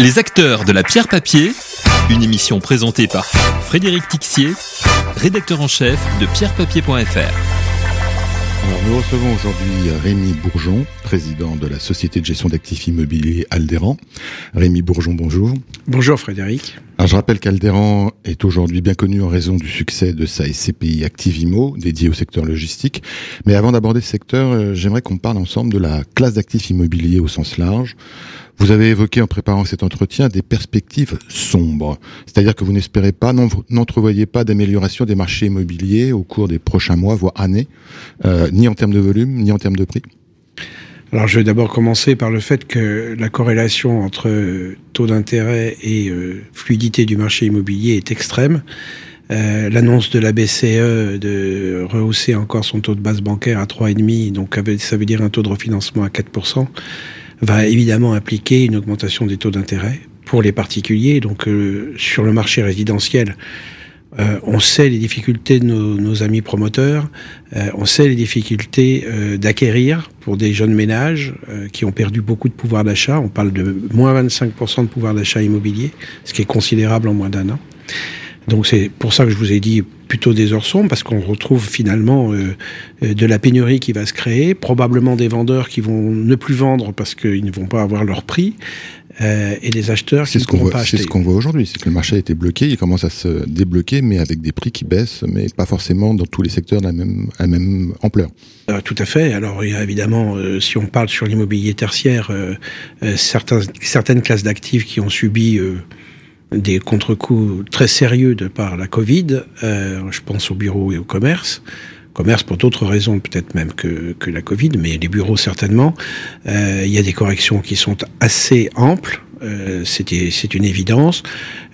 Les acteurs de la pierre papier, une émission présentée par Frédéric Tixier, rédacteur en chef de pierrepapier.fr. Alors, nous recevons aujourd'hui Rémi Bourgeon, président de la société de gestion d'actifs immobiliers Aldéran. Rémi Bourgeon, bonjour. Bonjour Frédéric. Alors, je rappelle qu'Aldéran est aujourd'hui bien connu en raison du succès de sa SCPI Activimo, dédiée au secteur logistique. Mais avant d'aborder ce secteur, euh, j'aimerais qu'on parle ensemble de la classe d'actifs immobiliers au sens large. Vous avez évoqué en préparant cet entretien des perspectives sombres, c'est-à-dire que vous n'espérez pas, n'entrevoyez pas d'amélioration des marchés immobiliers au cours des prochains mois, voire années, euh, ni en termes de volume, ni en termes de prix? Alors je vais d'abord commencer par le fait que la corrélation entre taux d'intérêt et euh, fluidité du marché immobilier est extrême. Euh, l'annonce de la BCE de rehausser encore son taux de base bancaire à 3,5, donc ça veut dire un taux de refinancement à 4%, va évidemment impliquer une augmentation des taux d'intérêt pour les particuliers. Donc euh, sur le marché résidentiel, euh, on sait les difficultés de nos, amis promoteurs, euh, on sait les difficultés d'acquérir pour des jeunes ménages qui ont perdu beaucoup de pouvoir d'achat. On parle de moins 25% de pouvoir d'achat immobilier, ce qui est considérable en moins d'un an. Donc c'est pour ça que je vous ai dit plutôt des heures sombres, parce qu'on retrouve finalement euh, euh, de la pénurie qui va se créer, probablement des vendeurs qui vont ne plus vendre parce qu'ils ne vont pas avoir leur prix, euh, et des acheteurs qui ne pourront pas acheter. C'est ce qu'on voit aujourd'hui, c'est que le marché a été bloqué, il commence à se débloquer, mais avec des prix qui baissent, mais pas forcément dans tous les secteurs de la même, à la même ampleur. tout à fait. Alors il y a évidemment, si on parle sur l'immobilier tertiaire, certains, certaines classes d'actifs qui ont subi des contre-coups très sérieux de par la Covid. Euh, je pense aux bureaux et au commerce. Commerce pour d'autres raisons peut-être même que, la Covid, mais les bureaux certainement. Euh, il y a des corrections qui sont assez amples. Euh, c'est une évidence.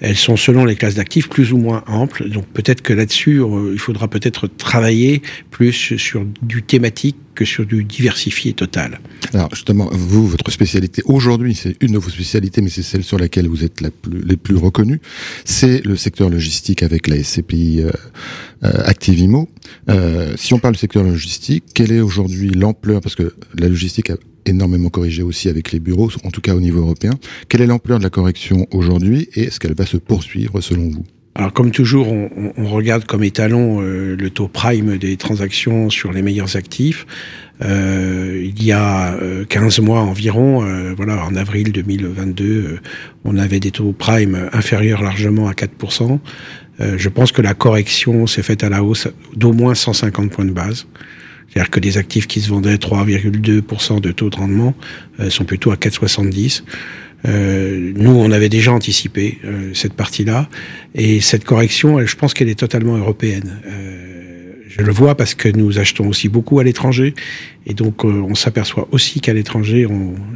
Elles sont selon les classes d'actifs plus ou moins amples. Donc peut-être que là-dessus, euh, il faudra peut-être travailler plus sur du thématique que sur du diversifié total. Alors justement, vous, votre spécialité aujourd'hui, c'est une de vos spécialités, mais c'est celle sur laquelle vous êtes les plus reconnus, c'est le secteur logistique avec la SCPI euh, Activimo. Si on parle du secteur logistique, quelle est aujourd'hui l'ampleur, parce que la logistique a énormément corrigé aussi avec les bureaux, en tout cas au niveau européen. Quelle est l'ampleur de la correction aujourd'hui et est-ce qu'elle va se poursuivre selon vous? Alors comme toujours, on, on regarde comme étalon euh, le taux prime des transactions sur les meilleurs actifs. Euh, il y a 15 euh, mois environ, euh, voilà, en avril 2022, on avait des taux prime inférieurs largement à 4%. je pense que la correction s'est faite à la hausse d'au moins 150 points de base. C'est-à-dire que des actifs qui se vendaient 3,2% de taux de rendement euh, sont plutôt à 4,70%. Euh, nous, on avait déjà anticipé euh, cette partie-là, et cette correction, je pense qu'elle est totalement européenne. je le vois parce que nous achetons aussi beaucoup à l'étranger, et donc on s'aperçoit aussi qu'à l'étranger,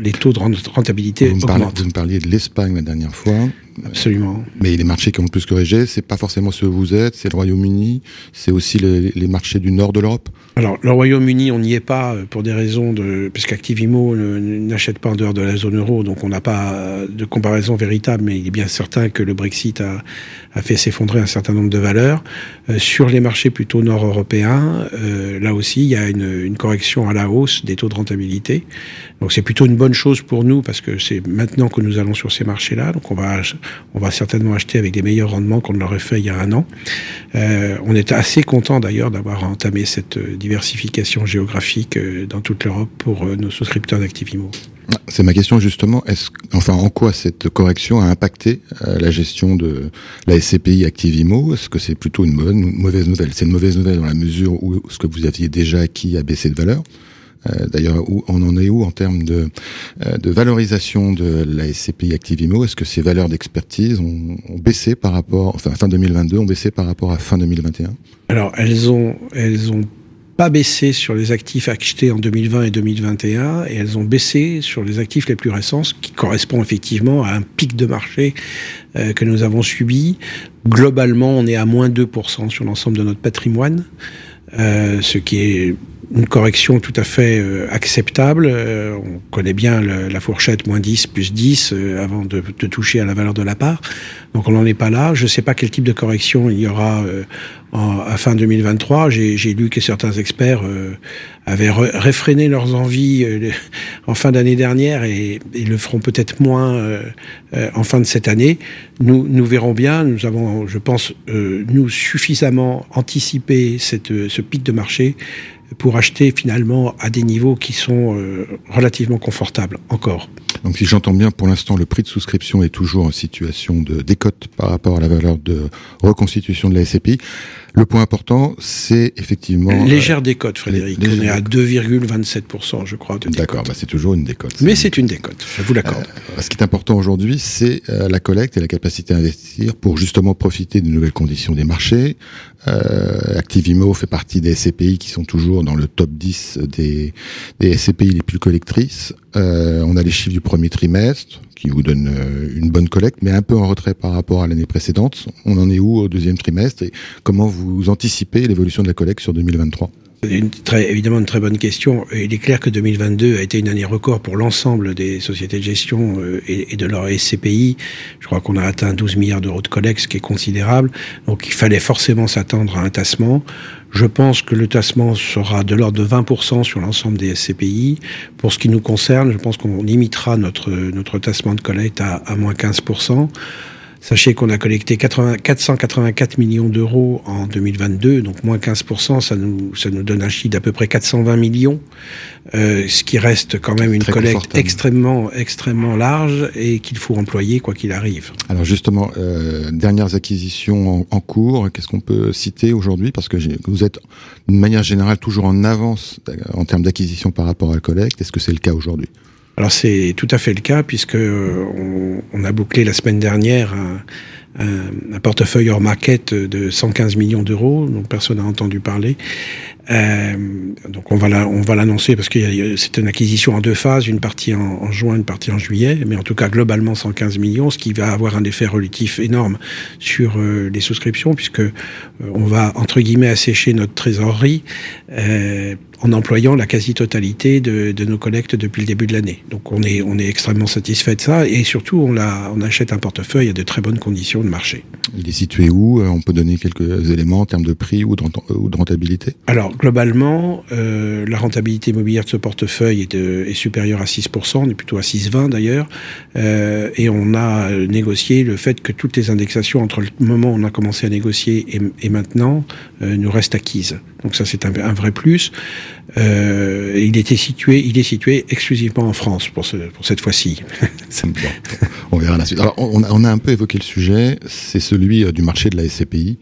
les taux de rentabilité vous augmentent. vous me parliez de l'Espagne la dernière fois. Absolument. Mais les marchés qui ont le plus corrigé, c'est pas forcément ceux où vous êtes, c'est le Royaume-Uni, c'est aussi les, les marchés du nord de l'Europe. Alors, le Royaume-Uni, on n'y est pas euh, pour des raisons de. puisqu'Activimo n'achète pas en dehors de la zone euro, donc on n'a pas euh, de comparaison véritable, mais il est bien certain que le Brexit a, a fait s'effondrer un certain nombre de valeurs. Euh, sur les marchés plutôt nord-européens, euh, là aussi, il y a une, une, correction à la hausse des taux de rentabilité. Donc, c'est plutôt une bonne chose pour nous, parce que c'est maintenant que nous allons sur ces marchés-là, donc on va, on va certainement acheter avec des meilleurs rendements qu'on ne l'aurait fait il y a un an. Euh, on est assez content d'ailleurs d'avoir entamé cette diversification géographique euh, dans toute l'Europe pour euh, nos souscripteurs d'Activimo. C'est ma question justement. Enfin, en quoi cette correction a impacté euh, la gestion de la SCPI Activimo? Est-ce que c'est plutôt une bonne ou une mauvaise nouvelle? C'est une mauvaise nouvelle dans la mesure où ce que vous aviez déjà acquis a baissé de valeur. Euh, D'ailleurs, on en est où en termes de, de valorisation de la SCPI Activimo Est-ce que ces valeurs d'expertise ont, baissé par rapport, enfin fin 2022, ont baissé par rapport à fin 2021 Alors, elles ont, elles ont pas baissé sur les actifs achetés en 2020 et 2021 et elles ont baissé sur les actifs les plus récents, ce qui correspond effectivement à un pic de marché euh, que nous avons subi. Globalement, on est à moins 2% sur l'ensemble de notre patrimoine, euh, ce qui est une correction tout à fait euh, acceptable. Euh, on connaît bien le, la fourchette moins 10 plus 10 euh, avant de, de, toucher à la valeur de la part. Donc on n'en est pas là. Je ne sais pas quel type de correction il y aura en, à fin 2023. J'ai lu que certains experts avaient réfréné leurs envies en fin d'année dernière et, et, le feront peut-être moins en fin de cette année. Nous, nous verrons bien. Nous avons, je pense, nous suffisamment anticipé cette, ce pic de marché pour acheter finalement à des niveaux qui sont euh, relativement confortables encore. Donc si j'entends bien, pour l'instant, le prix de souscription est toujours en situation de décote par rapport à la valeur de reconstitution de la SCPI. Le point important, c'est effectivement... Légère décote, Frédéric. On est à 2,27%, je crois, de D'accord, bah c'est toujours une décote. Mais c'est une décote, je vous l'accorde. Euh, ce qui est important aujourd'hui, c'est euh, la collecte et la capacité à investir pour justement profiter des nouvelles conditions des marchés. Euh, Activimo fait partie des SCPI qui sont toujours dans le top 10 des, des SCPI les plus collectrices. Euh, on a les chiffres du premier trimestre qui vous donnent euh, une bonne collecte, mais un peu en retrait par rapport à l'année précédente. On en est où au deuxième trimestre et comment vous anticipez l'évolution de la collecte sur 2023 une très, évidemment une très bonne question. Il est clair que 2022 a été une année record pour l'ensemble des sociétés de gestion euh, et, de leur SCPI. Je crois qu'on a atteint 12 milliards d'euros de collecte, ce qui est considérable. Donc il fallait forcément s'attendre à un tassement. Je pense que le tassement sera de l'ordre de 20% sur l'ensemble des SCPI. Pour ce qui nous concerne, je pense qu'on limitera notre, notre tassement de collecte à, à moins 15%. Sachez qu'on a collecté 80, 484 millions d'euros en 2022, donc moins 15%, ça nous, ça nous donne un chiffre d'à peu près 420 millions, euh, ce qui reste quand même une collecte extrêmement, extrêmement large et qu'il faut employer quoi qu'il arrive. Alors justement, euh, dernières acquisitions en, en cours, qu'est-ce qu'on peut citer aujourd'hui? Parce que vous êtes, d'une manière générale, toujours en avance en termes d'acquisition par rapport à la collecte. Est-ce que c'est le cas aujourd'hui? Alors c'est tout à fait le cas puisque euh, on, a bouclé la semaine dernière un portefeuille hors market de 115 millions d'euros dont personne n'a entendu parler. Euh, donc on va on va l'annoncer parce que c'est une acquisition en deux phases, une partie en, en, juin, une partie en juillet, mais en tout cas globalement 115 millions, ce qui va avoir un effet relatif énorme sur euh, les souscriptions puisque euh, on va entre guillemets assécher notre trésorerie euh, en employant la quasi-totalité de, de, nos collectes depuis le début de l'année. Donc on est, on est extrêmement satisfait de ça et surtout on, la, on achète un portefeuille à de très bonnes conditions de marché. Il est situé où On peut donner quelques éléments en termes de prix ou de, de rentabilité? Alors globalement, euh, la rentabilité immobilière de ce portefeuille est, est supérieure à 6%, on est plutôt à 6,20 d'ailleurs, euh, et on a négocié le fait que toutes les indexations entre le moment où on a commencé à négocier et, maintenant euh, nous restent acquises. Donc ça c'est un, vrai plus. Euh, il était situé, il est situé exclusivement en France pour, ce, pour cette fois-ci. on verra la suite. Alors on on a, un peu évoqué le sujet, c'est celui euh, du marché de la SCPI.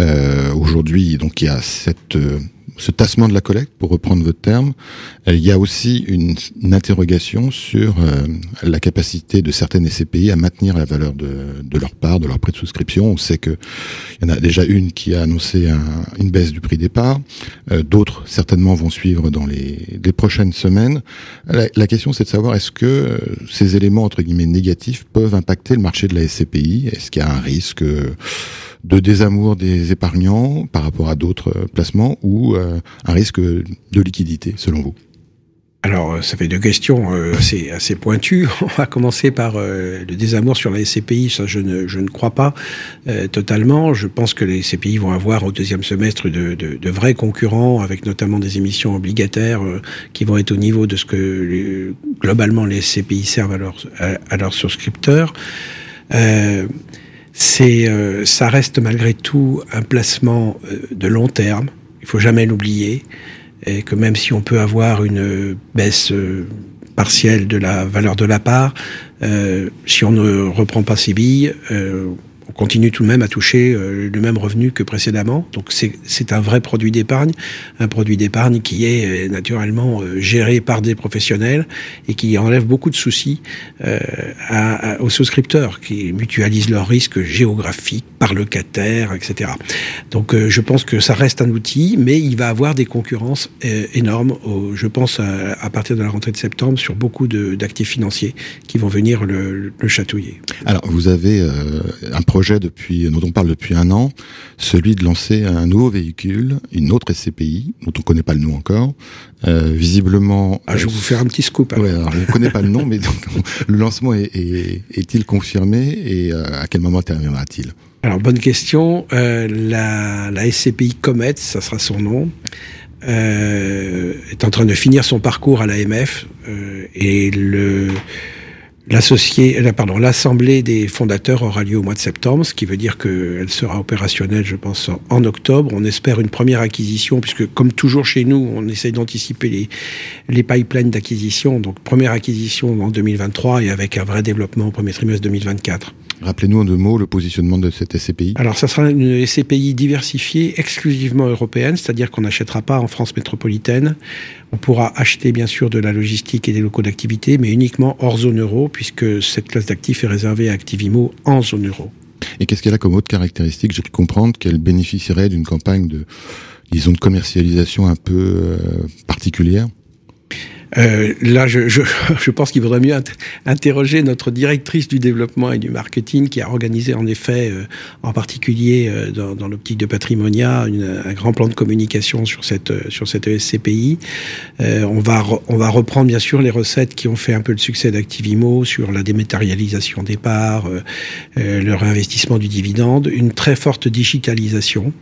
Euh, Aujourd'hui, donc il y a cette ce tassement de la collecte, pour reprendre votre terme, euh, il y a aussi une, interrogation sur euh, la capacité de certaines SCPI à maintenir la valeur de, de, leur part, de leur prêt de souscription. On sait qu'il y en a déjà une qui a annoncé un, une baisse du prix des parts, euh, d'autres certainement vont suivre dans les, prochaines semaines. La, la question c'est de savoir est-ce que euh, ces éléments entre guillemets négatifs peuvent impacter le marché de la SCPI Est-ce qu'il y a un risque de désamour des épargnants par rapport à d'autres euh, placements ou euh, un risque de liquidité selon vous? Alors, euh, ça fait deux questions assez, pointues. On va commencer par le désamour sur la SCPI. Ça, je ne, je ne crois pas totalement. Je pense que les SCPI vont avoir au deuxième semestre de, de, vrais concurrents, avec notamment des émissions obligataires qui vont être au niveau de ce que globalement les SCPI servent à, à leurs souscripteurs. C'est, euh, ça reste malgré tout un placement euh, de long terme. Il faut jamais l'oublier, et que même si on peut avoir une baisse euh, partielle de la valeur de la part, euh, si on ne reprend pas ses billes, on continue tout de même à toucher euh, le même revenu que précédemment. Donc c'est un vrai produit d'épargne, un produit d'épargne qui est euh, naturellement euh, géré par des professionnels et qui enlève beaucoup de soucis euh, à, à, aux souscripteurs, qui mutualisent leurs risques géographiques par locataire, etc. Donc euh, je pense que ça reste un outil, mais il va avoir des concurrences euh, énormes, au, je pense à, partir de la rentrée de septembre, sur beaucoup d'actifs financiers qui vont venir le, le, chatouiller. Alors vous avez un projet depuis, dont on parle depuis un an, celui de lancer un nouveau véhicule, une autre SCPI, dont on ne connaît pas le nom encore. Euh, visiblement... Ah, je vais vous faire un petit scoop. Ouais, alors je ne connais pas le nom, mais donc, le lancement est, est, est-il confirmé et euh, à quel moment interviendra-t-il alors, bonne question. Euh, la, la, SCPI Comet, ça sera son nom, euh, est en train de finir son parcours à l'AMF et le l'assemblée des fondateurs aura lieu au mois de septembre, ce qui veut dire qu'elle sera opérationnelle, je pense, en octobre. On espère une première acquisition, puisque comme toujours chez nous, on essaye d'anticiper les, les pipelines d'acquisition. Donc première acquisition en 2023 et avec un vrai développement au premier trimestre 2024. Rappelez-nous en deux mots le positionnement de cette SCPI. Alors, ça sera une SCPI diversifiée, exclusivement européenne, c'est-à-dire qu'on n'achètera pas en France métropolitaine. On pourra acheter, bien sûr, de la logistique et des locaux d'activité, mais uniquement hors zone euro, puisque cette classe d'actifs est réservée à Activimo en zone euro. Et qu'est-ce qu'elle a comme autre caractéristique? J'ai cru comprendre qu'elle bénéficierait d'une campagne de, disons, de commercialisation un peu euh, particulière. Euh, là, je, je, je pense qu'il vaudrait mieux interroger notre directrice du développement et du marketing qui a organisé en effet, euh, en particulier euh, dans, dans l'optique de Patrimonia, une, un grand plan de communication sur cette euh, sur cette SCPI. Euh, on va on va reprendre bien sûr les recettes qui ont fait un peu le succès d'Activimo sur la dématérialisation des parts, le réinvestissement du dividende, une très forte digitalisation.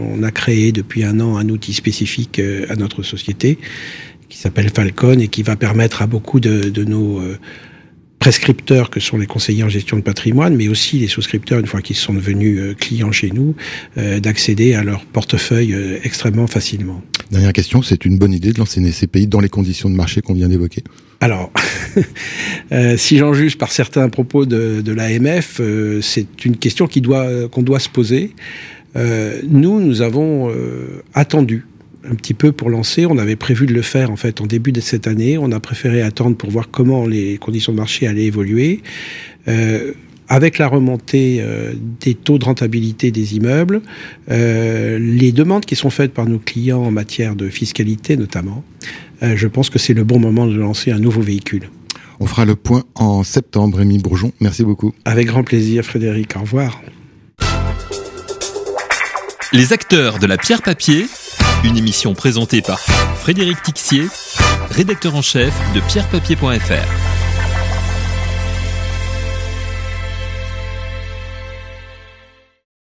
on a créé depuis un an un outil spécifique à notre société qui s'appelle Falcon et qui va permettre à beaucoup de, de nos euh, prescripteurs que sont les conseillers en gestion de patrimoine, mais aussi les souscripteurs, une fois qu'ils sont devenus euh, clients chez nous, euh, d'accéder à leur portefeuille euh, extrêmement facilement. Dernière question, c'est une bonne idée de lancer une SCPI dans les conditions de marché qu'on vient d'évoquer? Alors, euh, si j'en juge par certains propos de, de l'AMF, c'est une question qui doit qu'on doit se poser. Nous, nous avons attendu un petit peu pour lancer. On avait prévu de le faire en fait en début de cette année. On a préféré attendre pour voir comment les conditions de marché allaient évoluer. Euh, avec la remontée euh, des taux de rentabilité des immeubles, euh, les demandes qui sont faites par nos clients en matière de fiscalité notamment, euh, je pense que c'est le bon moment de lancer un nouveau véhicule. On fera le point en septembre, Rémi Bourgeon. Merci beaucoup. Avec grand plaisir, Frédéric. Au revoir. Les acteurs de la pierre papier une émission présentée par Frédéric Tixier, rédacteur en chef de pierrepapier.fr.